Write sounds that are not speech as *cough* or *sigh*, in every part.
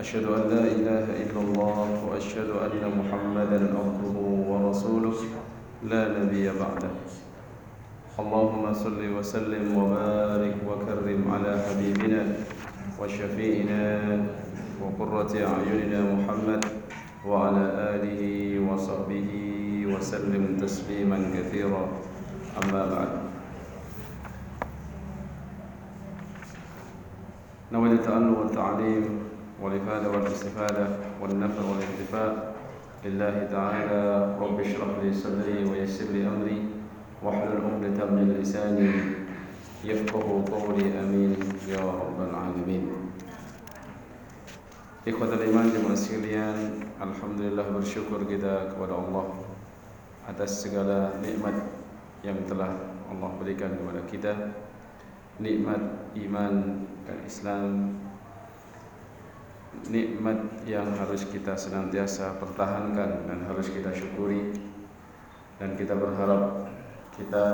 أشهد أن لا إله إلا الله وأشهد أن محمدا عبده ورسوله لا نبي بعده. اللهم صل وسلم وبارك وكرم على حبيبنا وشفيئنا وقرة أعيننا محمد وعلى آله وصحبه وسلم تسليما كثيرا. أما بعد. نويت التأني والتعليم والإفادة والاستفادة والنفع والانتفاع لله تعالى. رب اشرح لي صدري ويسر لي أمري واحلل عقدة من لساني يفقه قولي. آمين يا رب العالمين. إخوة الإيمان المؤسسين الحمد لله والشكر جدا kepada الله atas segala nikmat yang telah Allah berikan kepada kita. Nikmat iman dan Islam nikmat yang harus kita senantiasa pertahankan dan harus kita syukuri dan kita berharap kita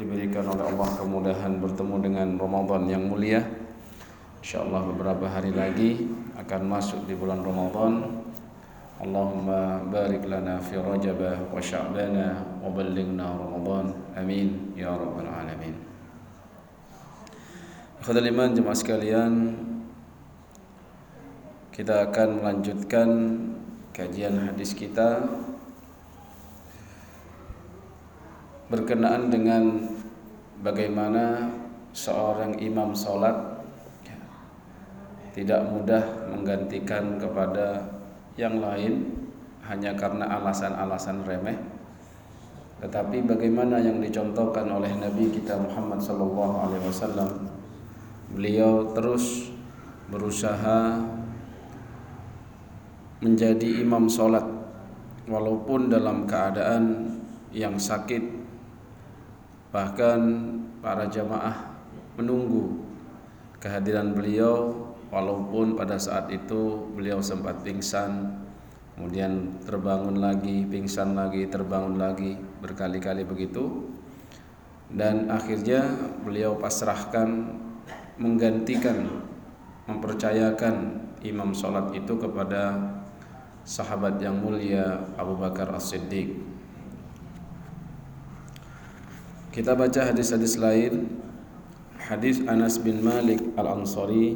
diberikan oleh Allah kemudahan bertemu dengan Ramadan yang mulia. Insyaallah beberapa hari lagi akan masuk di bulan Ramadan. Allahumma barik lana fi Rajab wa Sya'ban wa ballighna Ramadan. Amin ya rabbal alamin. Iman jemaah sekalian, kita akan melanjutkan kajian hadis kita berkenaan dengan bagaimana seorang imam solat tidak mudah menggantikan kepada yang lain hanya karena alasan-alasan remeh. Tetapi bagaimana yang dicontohkan oleh Nabi kita Muhammad wasallam beliau terus berusaha menjadi imam solat walaupun dalam keadaan yang sakit. Bahkan para jamaah menunggu kehadiran beliau walaupun pada saat itu beliau sempat pingsan kemudian terbangun lagi pingsan lagi terbangun lagi berkali-kali begitu. Dan akhirnya beliau pasrahkan menggantikan mempercayakan imam sholat itu kepada sahabat yang mulia Abu Bakar As-Siddiq. Kita baca hadis-hadis lain. Hadis Anas bin Malik Al-Ansari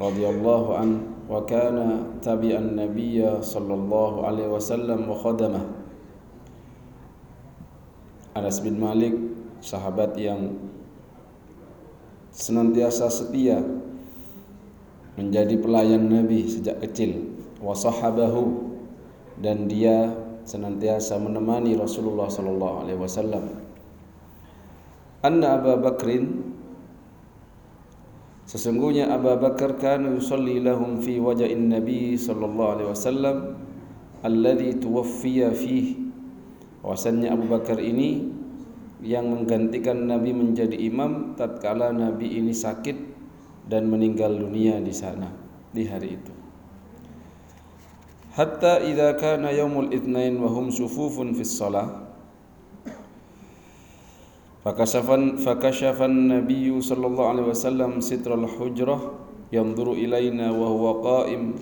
radhiyallahu an wa kana tabi'an nabiyya sallallahu alaihi wasallam wa khadamah. Anas bin Malik sahabat yang senantiasa setia menjadi pelayan Nabi sejak kecil wa sahabahu dan dia senantiasa menemani Rasulullah sallallahu alaihi wasallam anna Abu Bakrin sesungguhnya Abu Bakar kan yusalli lahum fi waja'in Nabi sallallahu alaihi wasallam alladhi tuwaffiya fihi Wasannya Abu Bakar ini yang menggantikan Nabi menjadi imam tatkala Nabi ini sakit dan meninggal dunia di sana di hari itu. حتى إذا كان يوم الاثنين وهم صفوف في الصلاة. فكشف فكشف النبي صلى الله عليه وسلم ستر الحجرة ينظر إلينا وهو قائم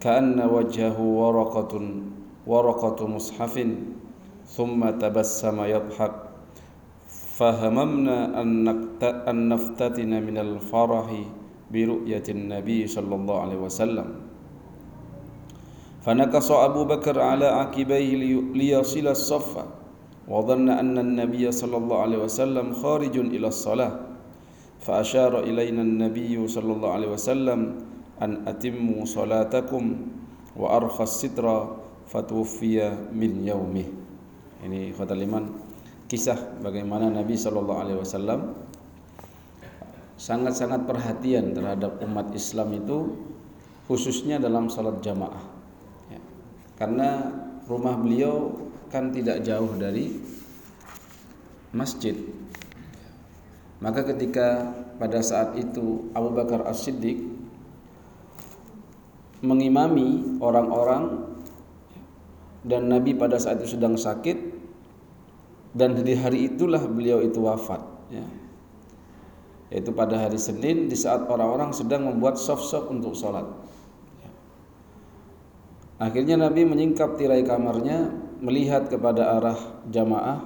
كأن وجهه ورقة ورقة مصحف ثم تبسم يضحك. فهممنا أن نفتتن من الفرح برؤية النبي صلى الله عليه وسلم. فنكص أبو بكر على عقبيه ليصل الصف وظن أن النبي صلى الله عليه وسلم خارج إلى الصلاة فأشار إلينا النبي صلى الله عليه وسلم أن أتموا صلاتكم وأرخى الستر فتوفي من يومه ini khatul iman kisah bagaimana Nabi Shallallahu Alaihi Wasallam sangat-sangat perhatian terhadap umat Islam itu khususnya dalam salat jamaah. karena rumah beliau kan tidak jauh dari masjid. Maka ketika pada saat itu Abu Bakar As-Siddiq mengimami orang-orang dan Nabi pada saat itu sedang sakit dan di hari itulah beliau itu wafat ya. yaitu pada hari Senin di saat orang-orang sedang membuat soft-soft untuk sholat akhirnya Nabi menyingkap tirai kamarnya melihat kepada arah jamaah.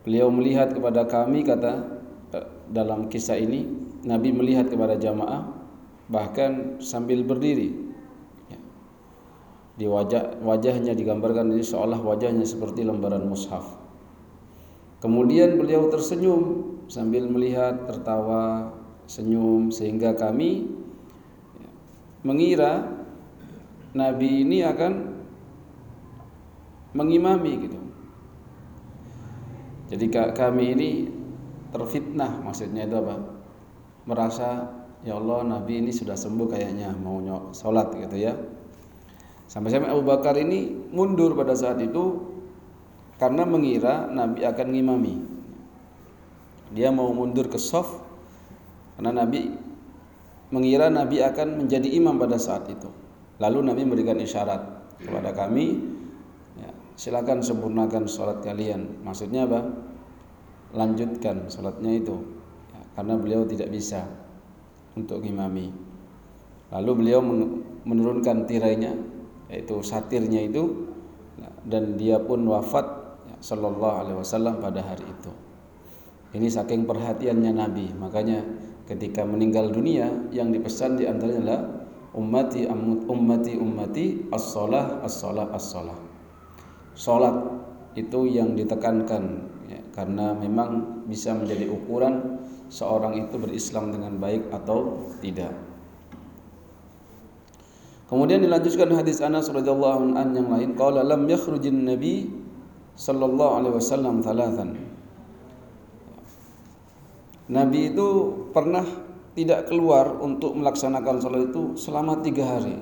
Beliau melihat kepada kami kata eh, dalam kisah ini Nabi melihat kepada jamaah bahkan sambil berdiri. Di wajah wajahnya digambarkan ini seolah wajahnya seperti lembaran mushaf. Kemudian beliau tersenyum sambil melihat tertawa senyum sehingga kami mengira Nabi ini akan mengimami gitu. Jadi kami ini terfitnah maksudnya itu apa? Merasa ya Allah Nabi ini sudah sembuh kayaknya mau sholat gitu ya Sampai-sampai Abu Bakar ini mundur pada saat itu karena mengira Nabi akan ngimami. Dia mau mundur ke soft karena Nabi mengira Nabi akan menjadi imam pada saat itu. Lalu Nabi memberikan isyarat kepada kami, ya, silakan sempurnakan sholat kalian. Maksudnya apa? Lanjutkan sholatnya itu, ya, karena beliau tidak bisa untuk ngimami. Lalu beliau menurunkan tirainya yaitu satirnya itu dan dia pun wafat ya, sallallahu alaihi wasallam pada hari itu. Ini saking perhatiannya Nabi, makanya ketika meninggal dunia yang dipesan di antaranya adalah ummati ummati ummati as-shalah as-shalah as-shalah. Salat itu yang ditekankan ya, karena memang bisa menjadi ukuran seorang itu berislam dengan baik atau tidak. Kemudian dilanjutkan hadis Anas radhiyallahu an yang lain, qala lam yakhrujin nabi sallallahu alaihi wasallam thalathan. Nabi itu pernah tidak keluar untuk melaksanakan sholat itu selama tiga hari.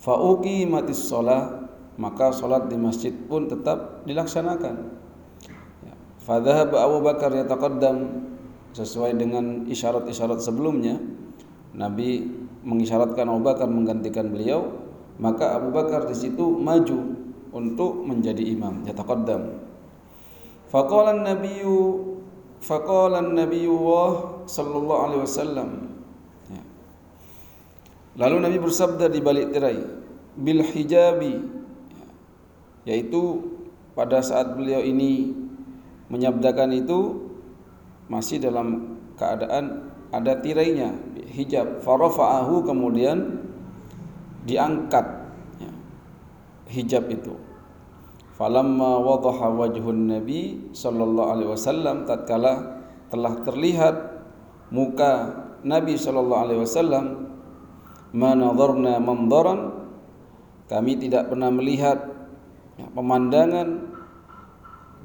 Fauki mati sholat maka sholat di masjid pun tetap dilaksanakan. Ya. Fadhahab Abu Bakar yataqaddam sesuai dengan isyarat-isyarat sebelumnya. Nabi mengisyaratkan Abu Bakar menggantikan beliau, maka Abu Bakar di situ maju untuk menjadi imam, yataqaddam. Faqala an-nabiyyu faqala an-nabiyyu sallallahu alaihi wasallam. Ya. Lalu Nabi bersabda di balik tirai, bil hijabi yaitu pada saat beliau ini menyabdakan itu masih dalam keadaan ada tirainya hijab farafa'ahu kemudian diangkat ya, hijab itu falamma wadaha wajhun nabi sallallahu alaihi wasallam tatkala telah terlihat muka nabi sallallahu alaihi wasallam manadharna mandaran kami tidak pernah melihat pemandangan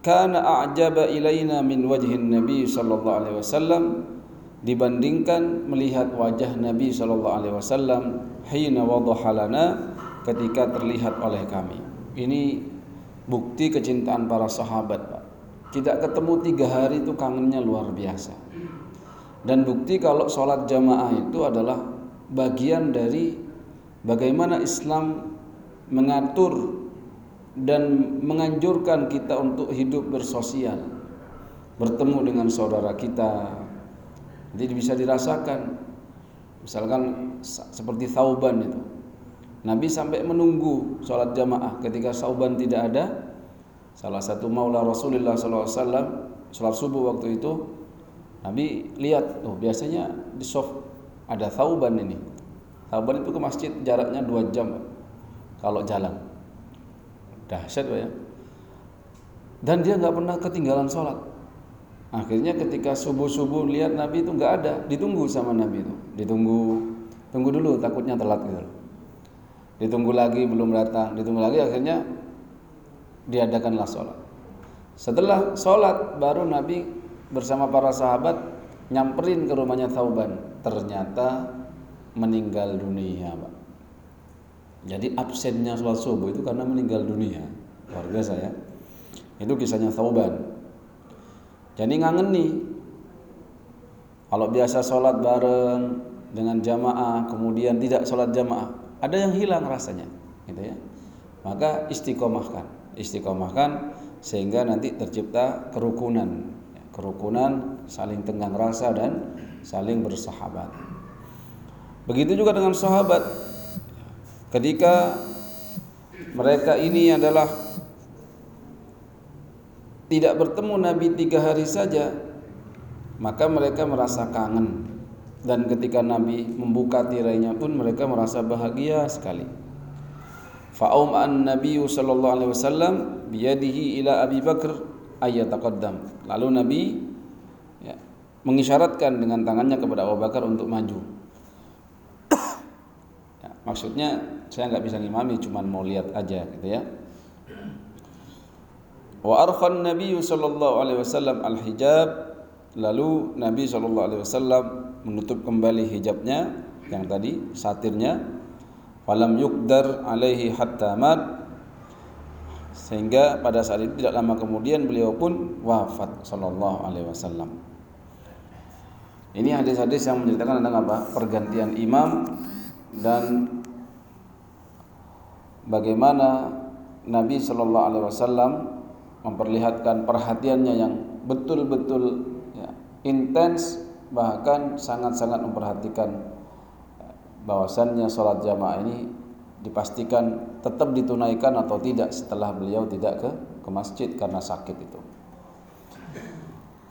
kana a'jaba ilaina min wajhin nabi sallallahu alaihi wasallam dibandingkan melihat wajah Nabi Shallallahu Alaihi Wasallam hina wadahalana ketika terlihat oleh kami. Ini bukti kecintaan para sahabat, Pak. Tidak ketemu tiga hari itu kangennya luar biasa. Dan bukti kalau sholat jamaah itu adalah bagian dari bagaimana Islam mengatur dan menganjurkan kita untuk hidup bersosial, bertemu dengan saudara kita, jadi bisa dirasakan. Misalkan seperti Thauban itu. Nabi sampai menunggu sholat jamaah ketika Thauban tidak ada. Salah satu maula Rasulullah SAW sholat subuh waktu itu Nabi lihat, oh biasanya di soft ada Thauban ini. Thauban itu ke masjid jaraknya dua jam kalau jalan. Dahsyat ya. Dan dia nggak pernah ketinggalan sholat. Akhirnya ketika subuh-subuh lihat Nabi itu nggak ada, ditunggu sama Nabi itu. Ditunggu, tunggu dulu takutnya telat gitu. Ditunggu lagi belum datang, ditunggu lagi akhirnya diadakanlah sholat. Setelah sholat baru Nabi bersama para sahabat nyamperin ke rumahnya Tauban. Ternyata meninggal dunia, Pak. Jadi absennya sholat subuh itu karena meninggal dunia. Luar biasa ya. Itu kisahnya Thauban. Jadi ngangen nih. Kalau biasa sholat bareng dengan jamaah, kemudian tidak sholat jamaah, ada yang hilang rasanya, gitu ya. Maka istiqomahkan, istiqomahkan sehingga nanti tercipta kerukunan, kerukunan saling tenggang rasa dan saling bersahabat. Begitu juga dengan sahabat, ketika mereka ini adalah tidak bertemu Nabi tiga hari saja maka mereka merasa kangen dan ketika Nabi membuka tirainya pun mereka merasa bahagia sekali. Fa'um an Nabi sallallahu alaihi wasallam biyadihi ila Abi Bakr ayataqaddam. Lalu Nabi ya, mengisyaratkan dengan tangannya kepada Abu Bakar untuk maju. Ya, maksudnya saya nggak bisa ngimami cuman mau lihat aja gitu ya. Wa arkhan Nabi sallallahu alaihi wasallam al-hijab. Lalu Nabi sallallahu alaihi wasallam menutup kembali hijabnya yang tadi satirnya. Falam yukdar alaihi hatta mat. Sehingga pada saat itu tidak lama kemudian beliau pun wafat sallallahu alaihi wasallam. Ini hadis-hadis yang menceritakan tentang apa? Pergantian imam dan bagaimana Nabi Shallallahu Alaihi Wasallam memperlihatkan perhatiannya yang betul-betul ya, intens bahkan sangat-sangat memperhatikan ya, bahwasannya sholat jamaah ini dipastikan tetap ditunaikan atau tidak setelah beliau tidak ke ke masjid karena sakit itu.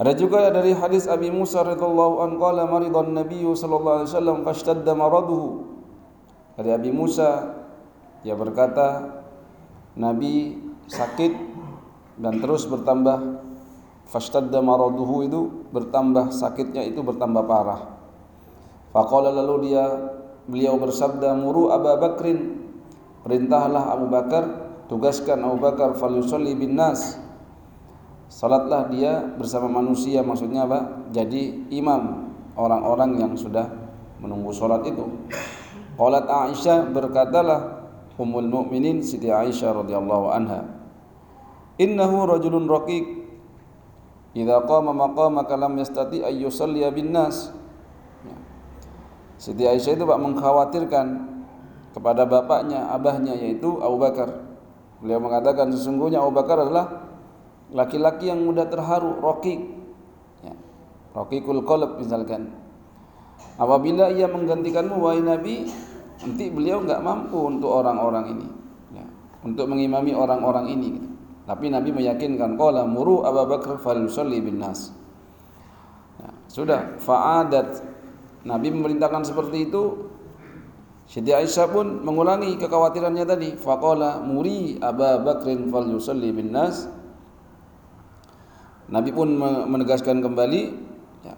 Ada juga dari hadis Abi Musa radhiyallahu anhu qala maridan Nabi sallallahu alaihi wasallam fashtadda maraduhu. Dari Abi Musa dia berkata Nabi sakit dan terus bertambah fashtadda maraduhu itu bertambah sakitnya itu bertambah parah. Faqala lalu dia beliau bersabda muru Abu Bakrin perintahlah Abu Bakar tugaskan Abu Bakar falyusalli bin nas salatlah dia bersama manusia maksudnya apa jadi imam orang-orang yang sudah menunggu salat itu qalat Aisyah berkatalah Ummul Mukminin Siti Aisyah radhiyallahu anha. Innahu rajulun raqiq idza qama maqamaka lam yastati ay bin nas. Ya. Siti Aisyah itu Pak mengkhawatirkan kepada bapaknya, abahnya yaitu Abu Bakar. Beliau mengatakan sesungguhnya Abu Bakar adalah laki-laki yang mudah terharu, raqiq. Ya. Raqiqul qalb misalkan. Apabila ia menggantikanmu wahai Nabi, nanti beliau nggak mampu untuk orang-orang ini ya, untuk mengimami orang-orang ini gitu. Tapi Nabi meyakinkan qala muru Abu Bakar falyusalli bin nas ya, sudah. Fa'adat. Nabi memerintahkan seperti itu. Siti Aisyah pun mengulangi kekhawatirannya tadi. Faqala muri Abu Bakrin falyusalli bin nas Nabi pun menegaskan kembali ya,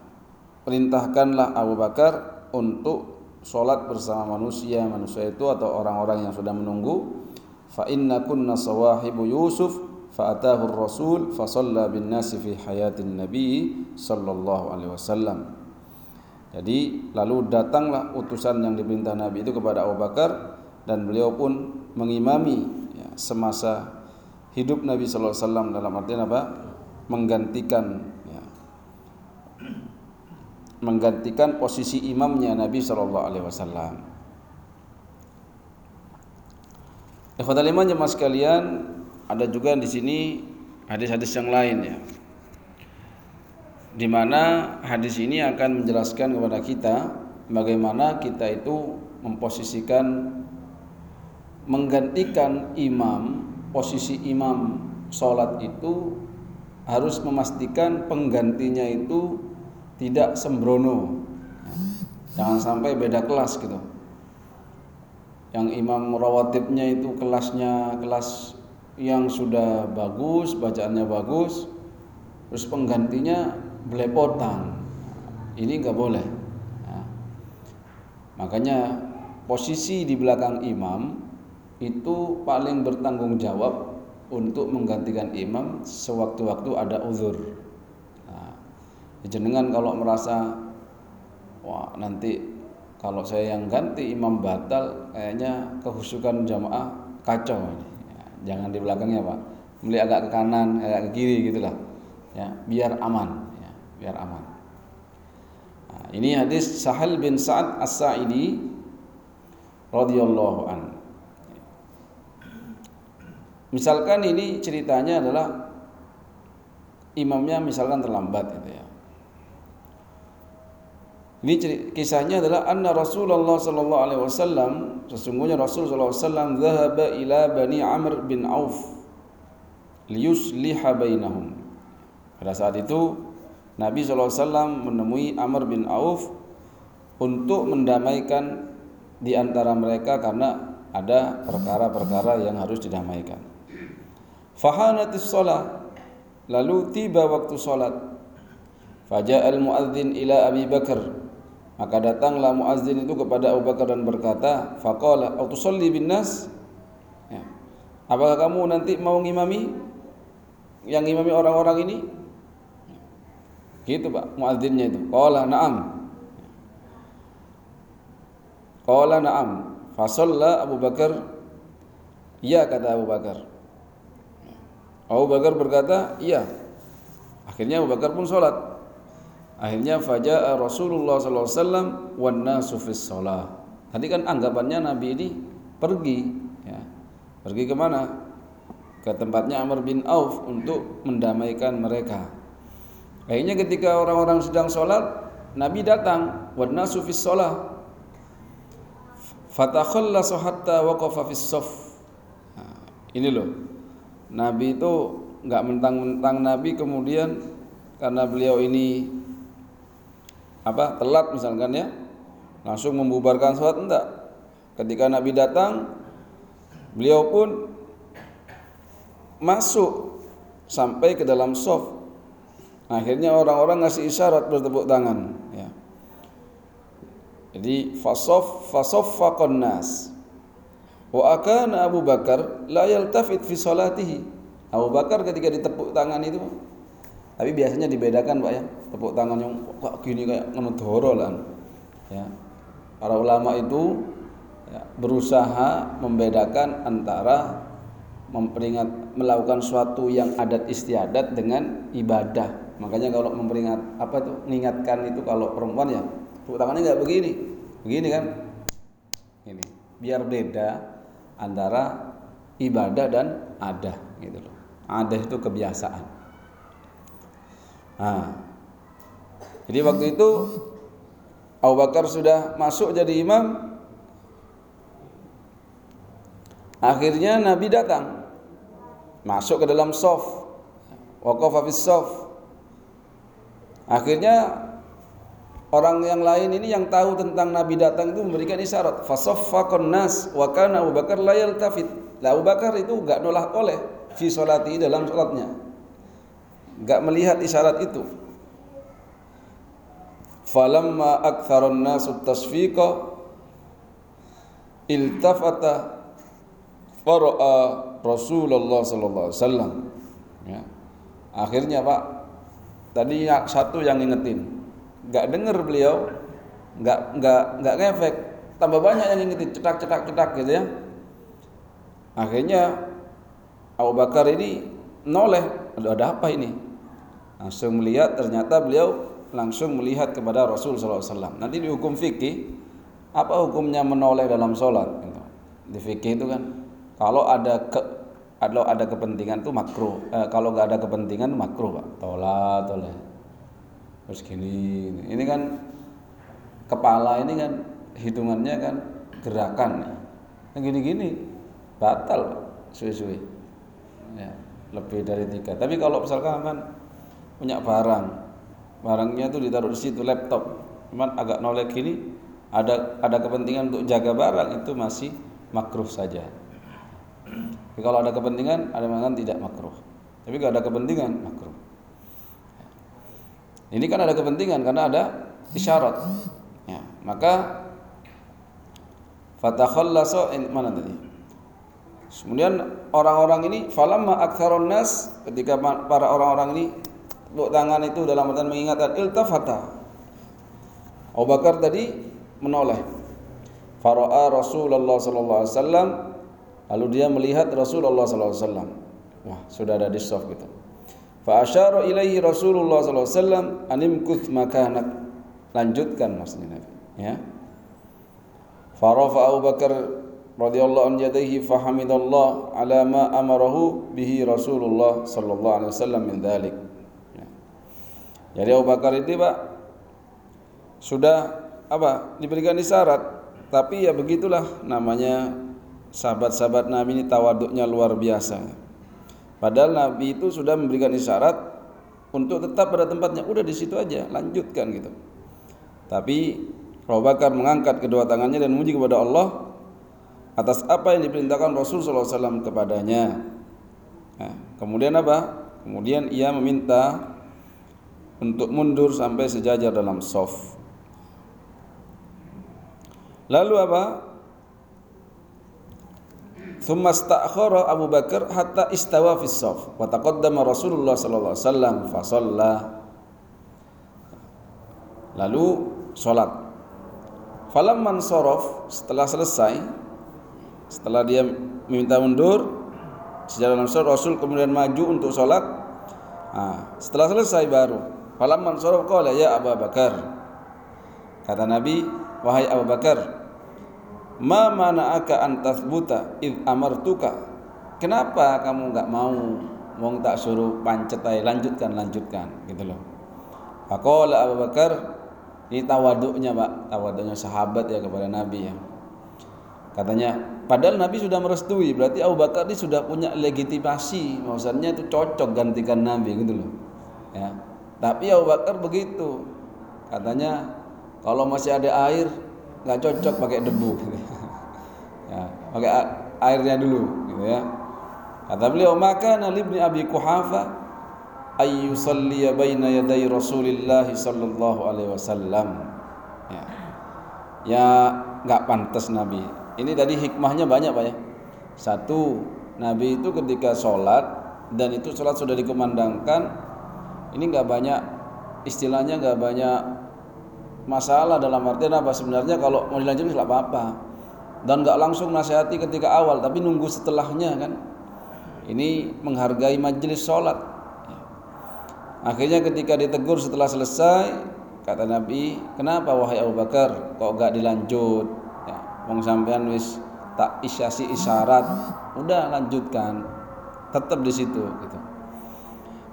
perintahkanlah Abu Bakar untuk sholat bersama manusia manusia itu atau orang-orang yang sudah menunggu. Fa inna kunna sawahibu Yusuf fa atahu rasul fa shalla bin nasi fi hayatin nabi sallallahu alaihi wasallam jadi lalu datanglah utusan yang diperintah Nabi itu kepada Abu Bakar dan beliau pun mengimami ya, semasa hidup Nabi Sallallahu Alaihi Wasallam dalam artian apa? Menggantikan menggantikan posisi imamnya Nabi Shallallahu Alaihi Wasallam. Ikhwatul iman jemaah sekalian, ada juga di sini hadis-hadis yang lain ya. Di mana hadis ini akan menjelaskan kepada kita bagaimana kita itu memposisikan menggantikan imam, posisi imam sholat itu harus memastikan penggantinya itu tidak sembrono jangan sampai beda kelas gitu yang imam rawatibnya itu kelasnya kelas yang sudah bagus bacaannya bagus terus penggantinya belepotan ini nggak boleh ya. makanya posisi di belakang imam itu paling bertanggung jawab untuk menggantikan imam sewaktu-waktu ada uzur jenengan kalau merasa wah nanti kalau saya yang ganti imam batal kayaknya kehusukan jamaah kacau ini. Jangan di belakangnya pak, beli agak ke kanan, agak ke kiri gitulah, ya biar aman, ya, biar aman. Nah, ini hadis Sahal bin Sa'ad As-Sa'idi radhiyallahu an. Misalkan ini ceritanya adalah imamnya misalkan terlambat gitu ya. Ini kisahnya adalah anna Rasulullah sallallahu alaihi wasallam sesungguhnya Rasul sallallahu alaihi wasallam dhahaba ila Bani Amr bin Auf liyusliha bainahum. Pada saat itu Nabi sallallahu alaihi wasallam menemui Amr bin Auf untuk mendamaikan di antara mereka karena ada perkara-perkara yang harus didamaikan. Fahanatis shalah lalu tiba waktu salat. Faja'al muadzin ila Abi Bakar maka datanglah muazzin itu kepada Abu Bakar dan berkata, "Faqala, "Autusalli bin nas?" Ya. Apakah kamu nanti mau ngimami yang ngimami orang-orang ini? Gitu, Pak, muazzinnya itu. Qala, "Na'am." Qala, "Na'am." Fasalla Abu Bakar Iya kata Abu Bakar. Abu Bakar berkata, "Iya." Akhirnya Abu Bakar pun sholat. Akhirnya faja'a Rasulullah sallallahu alaihi wasallam wan nasu fis. Tadi kan anggapannya Nabi ini pergi ya. Pergi ke mana? Ke tempatnya Amr bin Auf untuk mendamaikan mereka. Akhirnya ketika orang-orang sedang sholat, Nabi datang wan nasu fis shalah. Fatakhallasu hatta waqafa fis. Nah, ini loh. Nabi itu nggak mentang-mentang Nabi kemudian karena beliau ini apa? Telat misalkan ya. Langsung membubarkan sholat enggak. Ketika Nabi datang beliau pun masuk sampai ke dalam soft akhirnya orang-orang ngasih isyarat bertepuk tangan ya. Jadi fasof fasof nas. Wa akana Abu Bakar la yaltafit fi salatihi. Abu Bakar ketika ditepuk tangan itu tapi biasanya dibedakan Pak ya, tepuk tangan yang kok gini kayak ngenodoro lah. Ya. Para ulama itu ya, berusaha membedakan antara memperingat melakukan suatu yang adat istiadat dengan ibadah. Makanya kalau memperingat apa itu mengingatkan itu kalau perempuan ya tepuk tangannya nggak begini, begini kan? Ini biar beda antara ibadah dan adah gitu loh. Adah itu kebiasaan. Nah, jadi waktu itu Abu Bakar sudah masuk jadi imam. Akhirnya Nabi datang masuk ke dalam sof. Waqafa fis sof. Akhirnya orang yang lain ini yang tahu tentang Nabi datang itu memberikan isyarat. Fasaffaqan nas wa kana Abu Bakar la yaltafit. Abu Bakar itu enggak nolak oleh fi salati dalam salatnya nggak melihat isyarat itu falamma aktharan nasu tasfiqa iltafata fara'a Rasulullah sallallahu alaihi wasallam. Ya. akhirnya Pak tadi satu yang ngingetin. Nggak dengar beliau nggak nggak nggak ngefek. Tambah banyak yang ngingetin cetak cetak cetak gitu ya. Akhirnya Abu Bakar ini noleh. Ada apa ini? Langsung melihat ternyata beliau langsung melihat kepada Rasul SAW nanti di hukum fikih apa hukumnya menoleh dalam sholat? Gitu. di fikih itu kan kalau ada ke kalau ada kepentingan itu makruh. Eh, kalau nggak ada kepentingan makruh pak. Tolak toleh terus gini ini kan kepala ini kan hitungannya kan gerakan. Ya. gini-gini batal pak. Suwi-suwi ya lebih dari tiga. Tapi kalau misalkan kan punya barang barangnya itu ditaruh di situ laptop. Cuman agak nolak gini ada ada kepentingan untuk jaga barang itu masih makruh saja. Tapi kalau ada kepentingan ada yang tidak makruh. Tapi kalau ada kepentingan makruh. Ini kan ada kepentingan karena ada isyarat. Ya, maka fatakhallasa mana tadi? Kemudian orang-orang ini falamma aktharun nas ketika para orang-orang ini tangan itu dalam artian mengingatkan iltafata. Abu Bakar tadi menoleh. Fara'a Rasulullah sallallahu alaihi wasallam lalu dia melihat Rasulullah sallallahu alaihi wasallam. Wah, sudah ada di gitu. Fa asyara ilaihi Rasulullah sallallahu alaihi wasallam animkuth makanak. Lanjutkan maksudnya Nabi, ya. Farafa Abu Bakar radhiyallahu an yadayhi fahamidallah ala ma amarahu bihi Rasulullah sallallahu alaihi wasallam min dzalik. Jadi Abu Bakar itu Pak sudah apa diberikan isyarat tapi ya begitulah namanya sahabat-sahabat Nabi ini tawaduknya luar biasa. Padahal Nabi itu sudah memberikan isyarat untuk tetap pada tempatnya. Udah di situ aja, lanjutkan gitu. Tapi Abu Bakar mengangkat kedua tangannya dan memuji kepada Allah atas apa yang diperintahkan Rasul SAW kepadanya. Nah, kemudian apa? Kemudian ia meminta untuk mundur sampai sejajar dalam soft. Lalu apa? Thumma stakhara Abu Bakar hatta istawa fi saf wa taqaddama Rasulullah sallallahu alaihi wasallam fa shalla. Lalu salat. Falamman sorof setelah selesai setelah dia meminta mundur sejajar dalam Rasul kemudian maju untuk salat. Nah, setelah selesai baru falamman sorof qala ya Abu Bakar. Kata Nabi wahai Abu Bakar ma mana'aka an tathbuta id amartuka? Kenapa kamu nggak mau? Mau tak suruh pancet lanjutkan lanjutkan. Gitu loh. Faqala Abu Bakar ini tawaduknya Pak. Tawaduknya sahabat ya kepada Nabi ya. Katanya padahal Nabi sudah merestui berarti Abu Bakar ini sudah punya legitimasi. Maksudnya itu cocok gantikan Nabi gitu loh. Ya tapi Abu Bakar begitu. Katanya kalau masih ada air nggak cocok pakai debu. *laughs* Ya pakai airnya dulu gitu ya. Kata beliau maka nalibni abi kuhafa ayu salli baina yaday rasulillah sallallahu alaihi wasallam. Ya. Ya nggak pantas nabi. Ini tadi hikmahnya banyak pak ya. Satu nabi itu ketika sholat dan itu sholat sudah dikumandangkan ini nggak banyak istilahnya nggak banyak masalah dalam artian apa? Sebenarnya kalau mau dilanjutkan tidak apa-apa. Dan nggak langsung nasihati ketika awal tapi nunggu setelahnya kan? Ini menghargai majelis sholat. Akhirnya ketika ditegur setelah selesai kata Nabi kenapa wahai Abu Bakar? Kok gak dilanjut? Ya, wong sampean wis tak isyasi isyarat. Udah lanjutkan. Tetap di situ gitu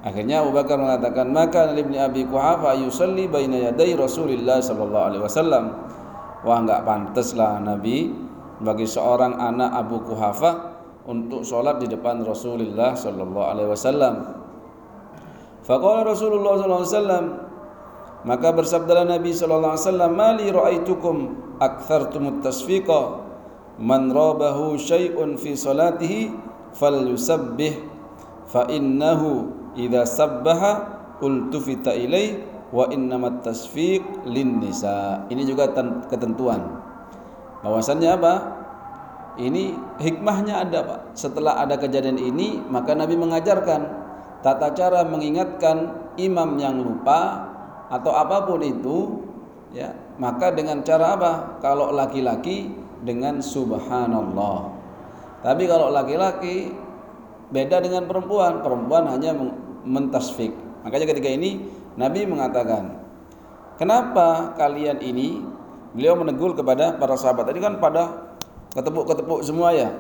Akhirnya Abu Bakar mengatakan, maka Ibni Abi Kuhafa yusalli baina yaday Rasulillah sallallahu alaihi wasallam. Wah enggak pantaslah Nabi bagi seorang anak Abu Kuhafa untuk sholat di depan Rasulullah sallallahu alaihi wasallam. Faqala Rasulullah sallallahu alaihi wasallam maka bersabdalah Nabi sallallahu alaihi wasallam, "Mali ra'aitukum aktsartumut tasfiqa man rabahu syai'un fi salatihi falyusabbih fa innahu idza sabbaha ultufita ilai wa innamat tasfiq lin nisa. Ini juga ketentuan. Bahwasannya apa? Ini hikmahnya ada, Pak. Setelah ada kejadian ini, maka Nabi mengajarkan tata cara mengingatkan imam yang lupa atau apa pun itu, ya. Maka dengan cara apa? Kalau laki-laki dengan subhanallah. Tapi kalau laki-laki beda dengan perempuan. Perempuan hanya mentasfik. Makanya ketika ini Nabi mengatakan, "Kenapa kalian ini?" Beliau menegur kepada para sahabat. Tadi kan pada ketepuk-ketepuk semua ya.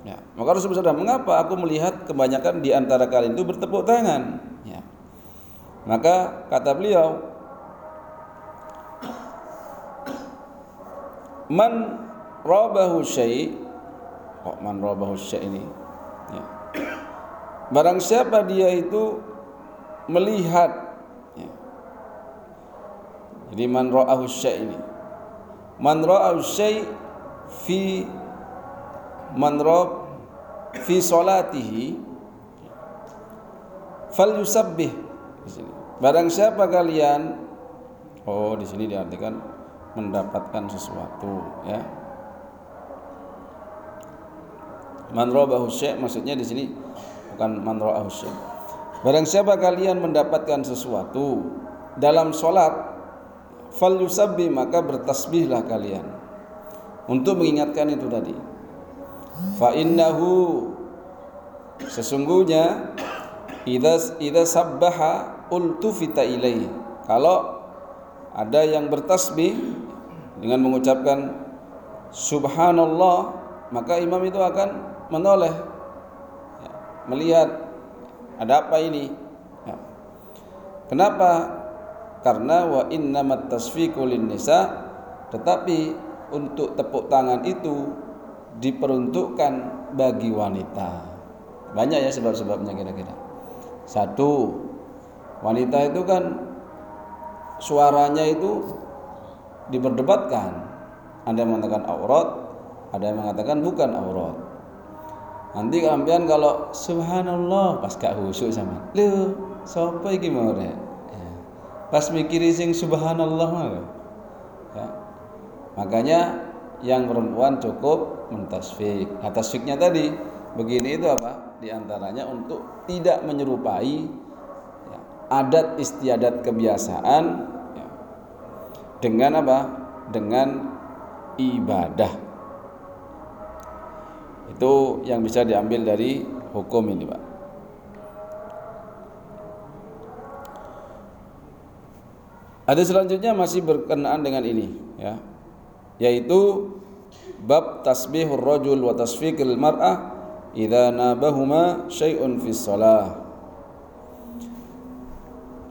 Ya, maka Rasulullah SAW, mengapa aku melihat kebanyakan di antara kalian itu bertepuk tangan? Ya. Maka kata beliau, man rabahu syai' kok man rabahu syai' ini ya. Barang siapa dia itu melihat ya. jadi man ra'ahu syai ini. Man ra'ahu syai fi man ra fi salatihi fal yusabbih di sini. Barang siapa kalian oh di sini diartikan mendapatkan sesuatu ya. Man ra'ahu syai maksudnya di sini bukan man ra'ahu Barang siapa kalian mendapatkan sesuatu dalam sholat, fal yusabbi maka bertasbihlah kalian. untuk mengingatkan itu tadi. Fa innahu sesungguhnya idza idza sabbaha ultufita ilaihi. Kalau ada yang bertasbih dengan mengucapkan subhanallah maka imam itu akan menoleh melihat ada apa ini. Ya. kenapa? Karena wa innamat tasfiqu nisa. Tetapi untuk tepuk tangan itu diperuntukkan bagi wanita. Banyak ya sebab-sebabnya kira-kira. Satu wanita itu kan suaranya itu diperdebatkan. Ada yang mengatakan aurat ada yang mengatakan bukan aurat nanti kemudian kalau subhanallah pas gak khusyuk sama. Lu siapa iki mau ya. pas mikir sing subhanallah ya. makanya yang perempuan cukup mentasfik. Nah tasfiknya tadi begini itu apa? Di antaranya untuk tidak menyerupai ya, adat istiadat kebiasaan ya, dengan apa? Dengan ibadah itu yang bisa diambil dari hukum ini pak. Ada selanjutnya masih berkenaan dengan ini ya. Yaitu bab tasbihur rajul wa tasfiqil mar'ah idza nabahuma syai'un fi shalah.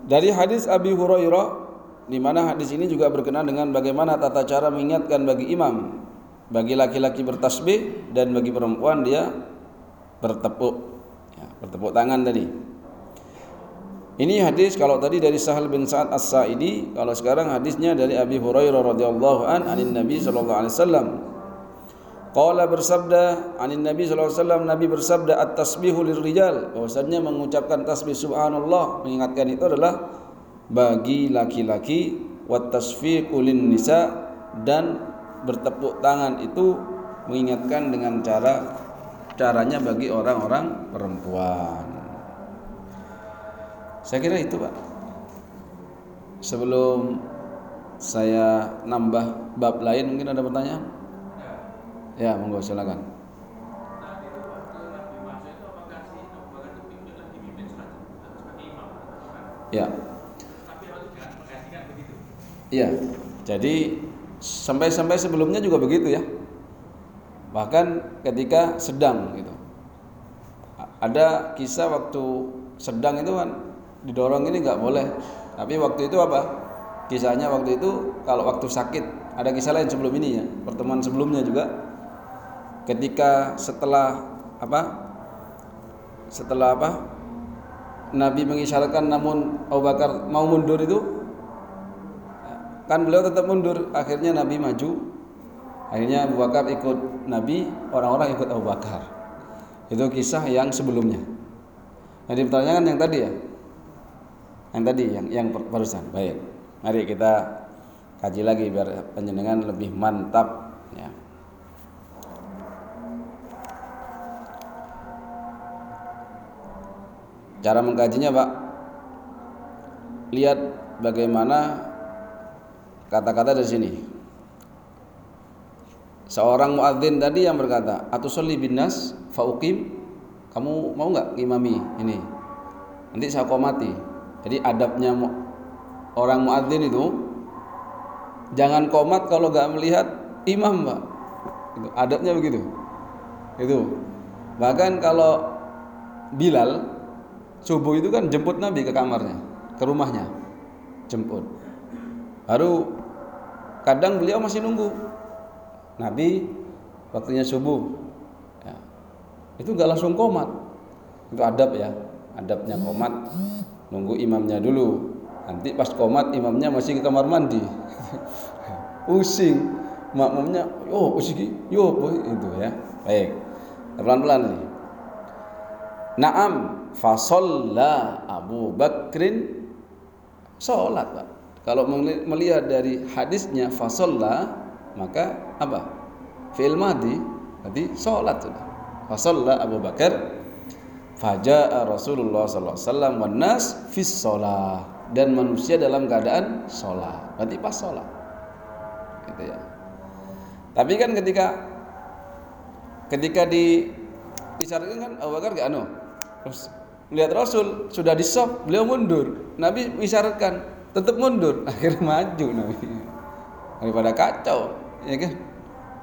Dari hadis Abi Hurairah di mana hadis ini juga berkenaan dengan bagaimana tata cara mengingatkan bagi imam bagi laki-laki bertasbih dan bagi perempuan dia bertepuk. Ya, bertepuk tangan tadi. Ini hadis kalau tadi dari Sahal bin Sa'ad As-Sa'idi kalau sekarang hadisnya dari Abi Hurairah radhiyallahu an anin Nabi sallallahu alaihi wasallam. Qala bersabda anin Nabi sallallahu alaihi wasallam Nabi bersabda at-tasbihu lirrijal. Bahwasanya mengucapkan tasbih subhanallah mengingatkan itu adalah bagi laki-laki wat tasfiqu nisa dan bertepuk tangan itu mengingatkan dengan cara caranya bagi orang-orang perempuan. Saya kira itu, Pak. Sebelum saya nambah bab lain mungkin ada pertanyaan? Ya, monggo silakan. Ya. Iya. Jadi sampai-sampai sebelumnya juga begitu ya. Bahkan ketika sedang gitu. Ada kisah waktu sedang itu kan didorong ini nggak boleh. Tapi waktu itu apa? Kisahnya waktu itu kalau waktu sakit ada kisah lain sebelum ini ya. Pertemuan sebelumnya juga ketika setelah apa setelah apa Nabi mengisyaratkan namun Abu Bakar mau mundur itu kan beliau tetap mundur. Akhirnya Nabi maju. Akhirnya Abu Bakar ikut Nabi orang-orang ikut Abu Bakar. Itu kisah yang sebelumnya. Nah dipertanyakan yang tadi ya. Yang tadi yang yang barusan. Baik. Mari kita kaji lagi biar penjenengan lebih mantap ya. Cara mengkajinya Pak. Lihat bagaimana kata-kata dari sini. Seorang muadzin tadi yang berkata Atusolli binas fauqim. Kamu mau nggak ngimami ini? Nanti saya komati Jadi adabnya orang muadzin itu Jangan komat kalau nggak melihat imam Pak adabnya begitu. Itu. Bahkan kalau Bilal subuh itu kan jemput Nabi ke kamarnya, ke rumahnya, jemput. Baru kadang beliau masih nunggu. Nabi waktunya subuh, ya. itu nggak langsung komat. Itu adab ya, adabnya komat. Nunggu imamnya dulu. Nanti pas komat imamnya masih ke kamar mandi. *laughs* Pusing. Makmumnya, yo usiki, yo itu ya. Baik. Pelan-pelan nih. Naam fasolla Abu Bakrin sholat pak kalau melihat dari hadisnya fasolla maka apa fi'il madi berarti sholat sudah fasolla Abu Bakar faja'a Rasulullah sallallahu alaihi wasallam wan nas fis sholat dan manusia dalam keadaan sholat berarti pas sholat gitu ya Tapi kan ketika ketika di isyaratkan kan Abu Bakar gak anu. Terus Rasul sudah di sop, beliau mundur. Nabi isyaratkan tetap mundur, *laughs* akhirnya maju Nabi. Daripada kacau, ya kan?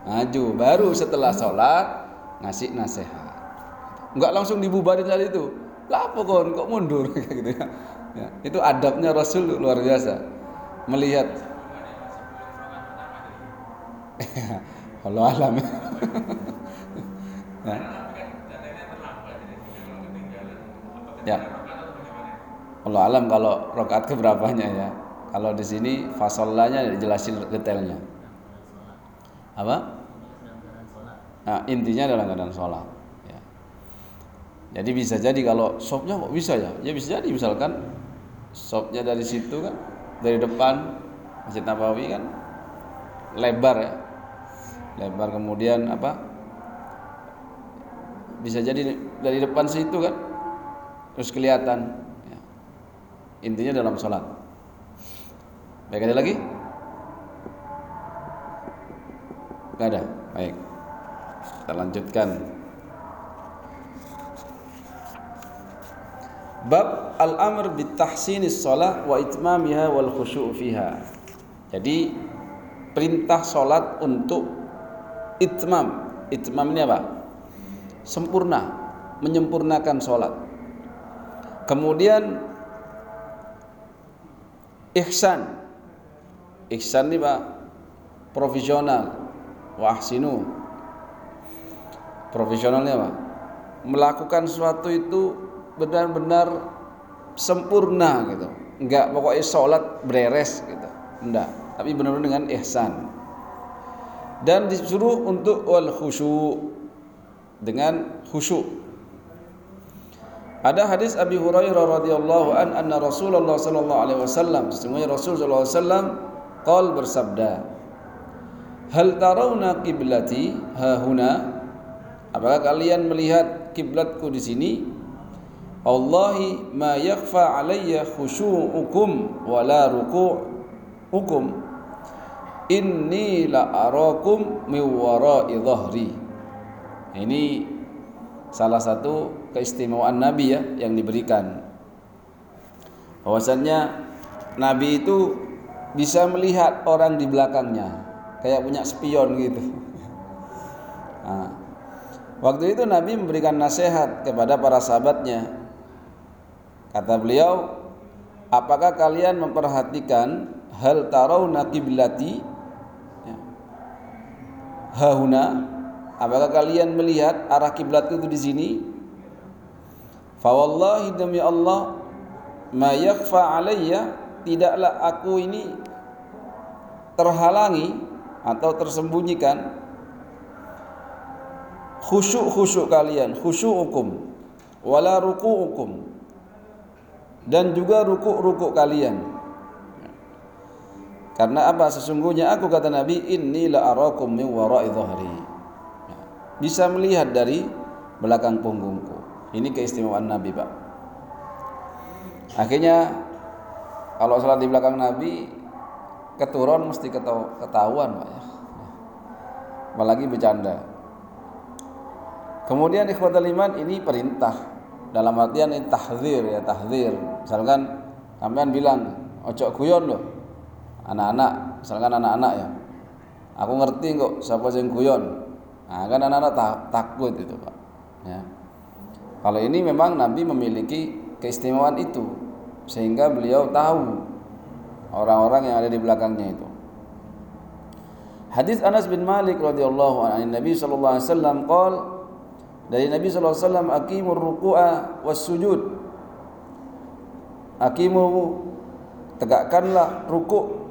Maju baru setelah sholat ngasih nasihat. Enggak langsung dibubarin tadi itu. Lah apa kon kok mundur *laughs* gitu ya. ya. Itu adabnya Rasul luar biasa. Melihat *laughs* kalau alam ya. ya. Allah alam kalau rokaat keberapanya ya. Kalau di sini fasolanya dijelasin detailnya. Apa? Nah, intinya adalah keadaan sholat. Ya. Jadi bisa jadi kalau sopnya kok bisa ya? Ya bisa jadi misalkan sopnya dari situ kan, dari depan Masjid Nabawi kan lebar ya, lebar kemudian apa? Bisa jadi dari depan situ kan, terus kelihatan. Ya. Intinya dalam sholat. Baik ada lagi? Gak ada. Baik. Kita lanjutkan. Bab al-amr bitahsinis shalah wa itmamiha wal khusyu' fiha. Jadi perintah salat untuk itmam. Itmam ini apa? Sempurna, menyempurnakan salat. Kemudian ihsan. Ihsan ini Pak profesional. Wahsinu profesionalnya apa? Melakukan sesuatu itu benar-benar sempurna gitu. Enggak pokoknya sholat beres gitu. Enggak, tapi benar-benar dengan ihsan. Dan disuruh untuk wal khusyu dengan khusyuk. Ada hadis Abi Hurairah radhiyallahu an anna Rasulullah sallallahu alaihi wasallam sesungguhnya Rasul sallallahu alaihi wasallam qol bersabda Hal tarawna qiblati ha huna Apakah kalian melihat kiblatku di sini? Allahi ma yakhfa alayya khusyu'ukum wa la ruku'ukum inni la arakum min wara'i dhahri. Ini salah satu keistimewaan Nabi ya yang diberikan. Bahwasannya Nabi itu bisa melihat orang di belakangnya kayak punya spion gitu. *laughs* Nah, Waktu itu Nabi memberikan nasihat kepada para sahabatnya. Kata beliau, apakah kalian memperhatikan hal tarawna kiblati ya. hahuna apakah kalian melihat arah kiblat itu di sini fawallahi demi Allah ma yakhfa alayya tidaklah aku ini terhalangi atau tersembunyikan khusyuk-khusyuk kalian, khusyukukum wala ruku'ukum dan juga rukuk-rukuk kalian. Karena apa? Sesungguhnya aku kata Nabi, inni la arakum min wara'i dhahri. Bisa melihat dari belakang punggungku. Ini keistimewaan Nabi, Pak. Akhirnya kalau salat di belakang Nabi keturun mesti ketahuan, Pak ya. Apalagi bercanda. Kemudian ikhwatul iman ini perintah dalam artian ini tahzir ya tahzir. Misalkan sampean bilang ojo guyon loh. Anak-anak, misalkan anak-anak ya. Aku ngerti kok siapa yang guyon. Nah, kan anak-anak tak, takut itu, Pak. Ya. Kalau ini memang Nabi memiliki keistimewaan itu sehingga beliau tahu orang-orang yang ada di belakangnya itu. Hadis Anas bin Malik radhiyallahu anhu Nabi sallallahu alaihi wasallam qala dari Nabi sallallahu alaihi wasallam aqimur ruku'a was sujud. Aqimu tegakkanlah rukuk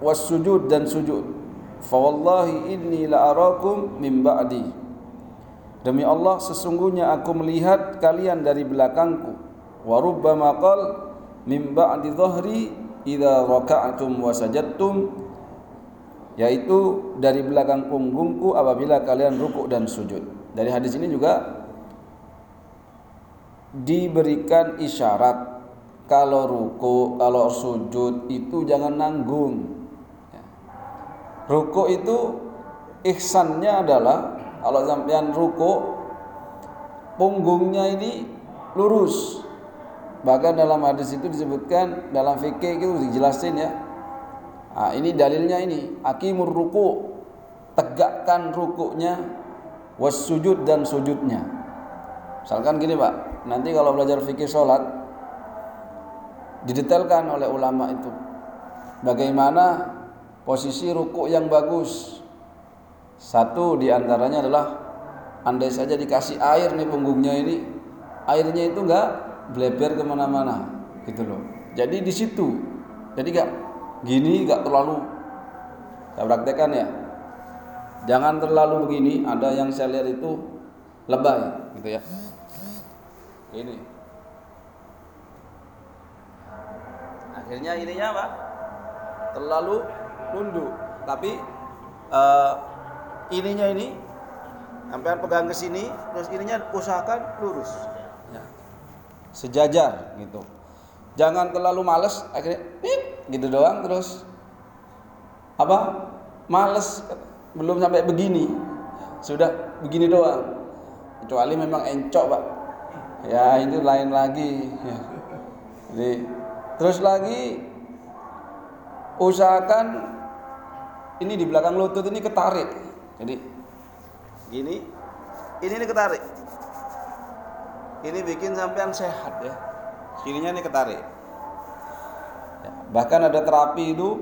was sujud dan sujud. Fa wallahi inni la arakum min ba'di demi Allah sesungguhnya aku melihat kalian dari belakangku wa rubbama qal min ba'di dhahri idza raka'tum wa sajadtum yaitu dari belakang punggungku apabila kalian rukuk dan sujud dari hadis ini juga diberikan isyarat kalau ruku, kalau sujud itu jangan nanggung. Ya. Ruku itu ihsannya adalah kalau sampean ruko punggungnya ini lurus. Bahkan dalam hadis itu disebutkan dalam fikih itu dijelasin ya. Nah, ini dalilnya ini akimur ruku tegakkan rukuknya was sujud dan sujudnya. Misalkan gini pak nanti kalau belajar fikih sholat didetailkan oleh ulama itu bagaimana posisi rukuk yang bagus satu di antaranya adalah andai saja dikasih air nih punggungnya ini, airnya itu enggak bleber ke mana-mana, gitu loh. Jadi di situ, jadi enggak gini enggak terlalu. Saya praktekkan ya. Jangan terlalu begini. Ada yang saya lihat itu lebay, gitu ya. Ini. Akhirnya ininya apa? Terlalu nunduk. Tapi uh, ininya ini sampai pegang ke sini terus ininya usahakan lurus. Ya. sejajar gitu. Jangan terlalu males akhirnya pip, gitu doang terus. Apa? Males belum sampai begini. Sudah begini doang. Kecuali memang encok pak. Ya itu lain lagi. Ya. jadi terus lagi usahakan ini di belakang lutut ini ketarik jadi gini, ini ini ketarik. Ini bikin sampean sehat ya. Sininya ini ketarik. Ya, bahkan ada terapi itu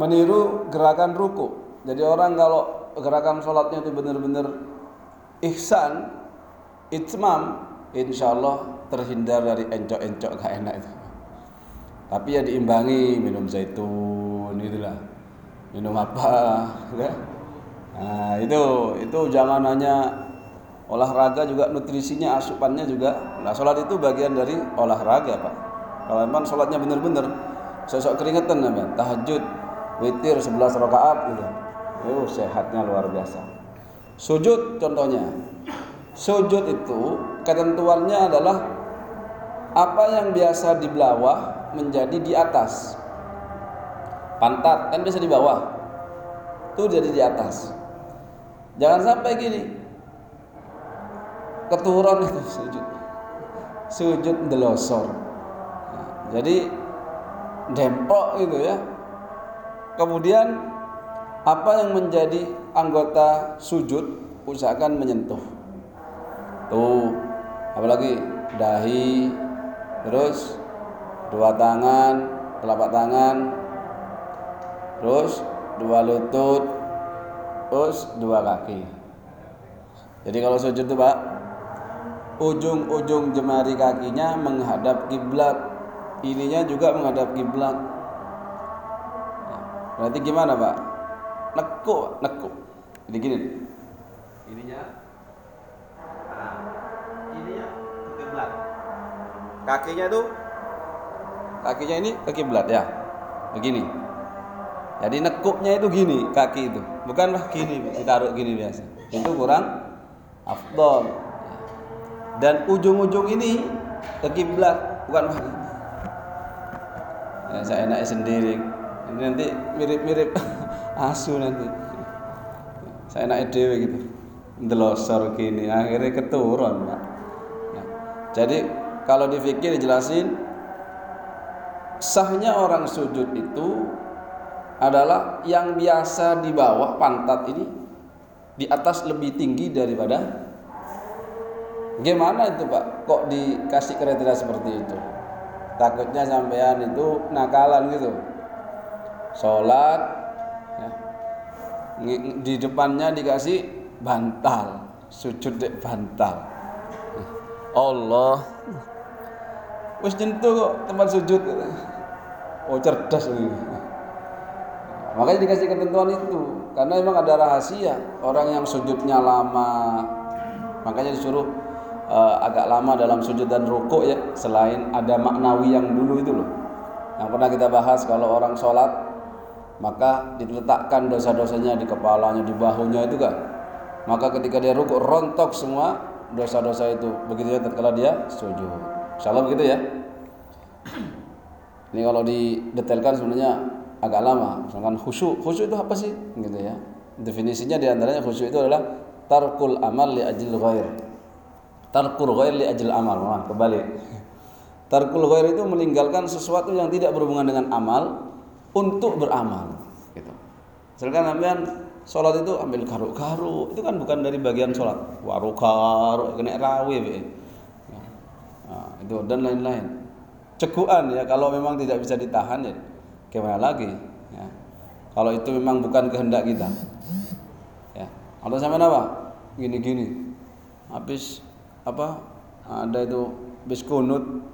meniru gerakan ruku. Jadi orang kalau gerakan sholatnya itu benar-benar ihsan, itmam, insya Allah terhindar dari encok-encok gak enak itu. Tapi ya diimbangi minum zaitun itulah minum apa *laughs* ya? Nah itu itu jangan hanya olahraga juga nutrisinya asupannya juga. Nah sholat itu bagian dari olahraga pak. Kalau memang sholatnya benar-benar sosok keringetan ya tahajud witir 11 rakaat gitu. Oh sehatnya luar biasa. Sujud contohnya. Sujud itu ketentuannya adalah apa yang biasa di bawah menjadi di atas pantat kan bisa di bawah. Tuh jadi di atas. Jangan sampai gini. Keturun itu sujud. Sujud delosor jadi dempok gitu ya. Kemudian apa yang menjadi anggota sujud usahakan menyentuh. Tuh apalagi dahi terus dua tangan telapak tangan terus dua lutut terus dua kaki. Jadi kalau sujud itu pak ujung-ujung jemari kakinya menghadap kiblat. Ininya juga menghadap kiblat. Berarti gimana pak? Nekuk nekuk jadi gini. Ininya nah, ininya ke kiblat. Kakinya tuh kakinya ini ke kiblat ya. Begini jadi nekuknya itu gini kaki itu, bukanlah gini ditaruh gini biasa. Itu kurang afdol. Dan ujung-ujung ini ke kiblat, bukan ya, saya enak sendiri. Ini nanti mirip-mirip *laughs* asu nanti. Saya enak dewe gitu. Delosor gini, akhirnya keturun, Pak. Ya. Jadi kalau di fikir dijelasin sahnya orang sujud itu adalah yang biasa di bawah pantat ini di atas lebih tinggi daripada gimana itu Pak? Kok dikasih kriteria seperti itu? Takutnya sampean itu nakalan gitu. Sholat ya, di depannya dikasih bantal sujud dek bantal. Allah. Wis nyentuh kok tempat sujud. Oh cerdas ini Makanya dikasih ketentuan itu karena memang ada rahasia orang yang sujudnya lama. Makanya disuruh uh, agak lama dalam sujud dan rukuk ya selain ada maknawi yang dulu itu loh. Yang pernah kita bahas kalau orang sholat maka diletakkan dosa-dosanya di kepalanya, di bahunya itu kan. Maka ketika dia rukuk rontok semua dosa-dosa itu. Begitu ya tatkala dia sujud. Insyaallah begitu ya. Ini kalau didetailkan sebenarnya agak lama. Misalkan khusyuk, khusyuk itu apa sih? Gitu ya. Definisinya di antaranya khusyuk itu adalah tarkul amal li ajil ghair. Tarkul ghair li ajil amal. Wah, kebalik. Tarkul ghair itu meninggalkan sesuatu yang tidak berhubungan dengan amal untuk beramal. Gitu. Misalkan sampean sholat itu ambil garuk-garuk, itu kan bukan dari bagian sholat. Waru-garuk, kena rawi, ya. Nah, itu dan lain-lain. Cekuan ya, kalau memang tidak bisa ditahan ya, gimana lagi? Ya. Kalau itu memang bukan kehendak kita. Ya. Atau sama apa? Gini-gini. Habis apa? Ada itu biskunut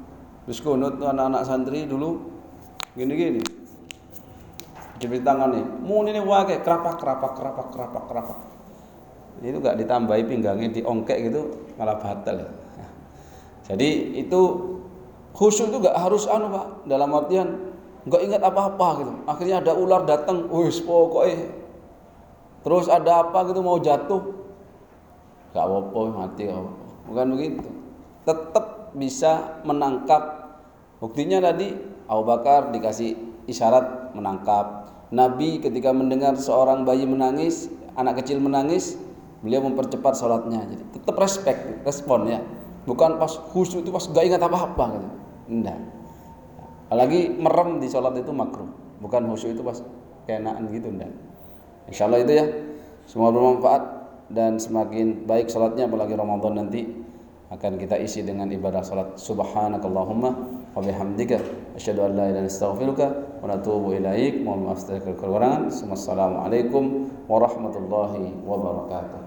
Biskunut tuh anak-anak santri dulu gini-gini. Tangan nih, mau ini wakai kerapak kerapak kerapak kerapak kerapak. Itu gak ditambahi pinggangnya diongkek gitu malah batal. Ya. Jadi itu khusyuk itu gak harus anu pak dalam artian nggak ingat apa-apa gitu. Akhirnya ada ular datang, wis pokoknya terus ada apa gitu mau jatuh, gak apa-apa mati apa-apa. Bukan begitu. Tetap bisa menangkap. Buktinya tadi Abu Bakar dikasih isyarat menangkap. Nabi ketika mendengar seorang bayi menangis, anak kecil menangis, beliau mempercepat sholatnya. Jadi tetap respect, respon ya. Bukan pas khusyuk itu pas gak ingat apa-apa gitu. Enggak. Apalagi merem di sholat itu makruh. Bukan khusyuk itu pas keenaan gitu enggak. Insya Allah itu ya. Semua bermanfaat dan semakin baik sholatnya apalagi Ramadan nanti akan kita isi dengan ibadah salat subhanakallahumma wa bihamdika asyhadu an la ilaha illa astaghfiruka wa atubu ilaik mohon maaf kekurangan assalamualaikum warahmatullahi wabarakatuh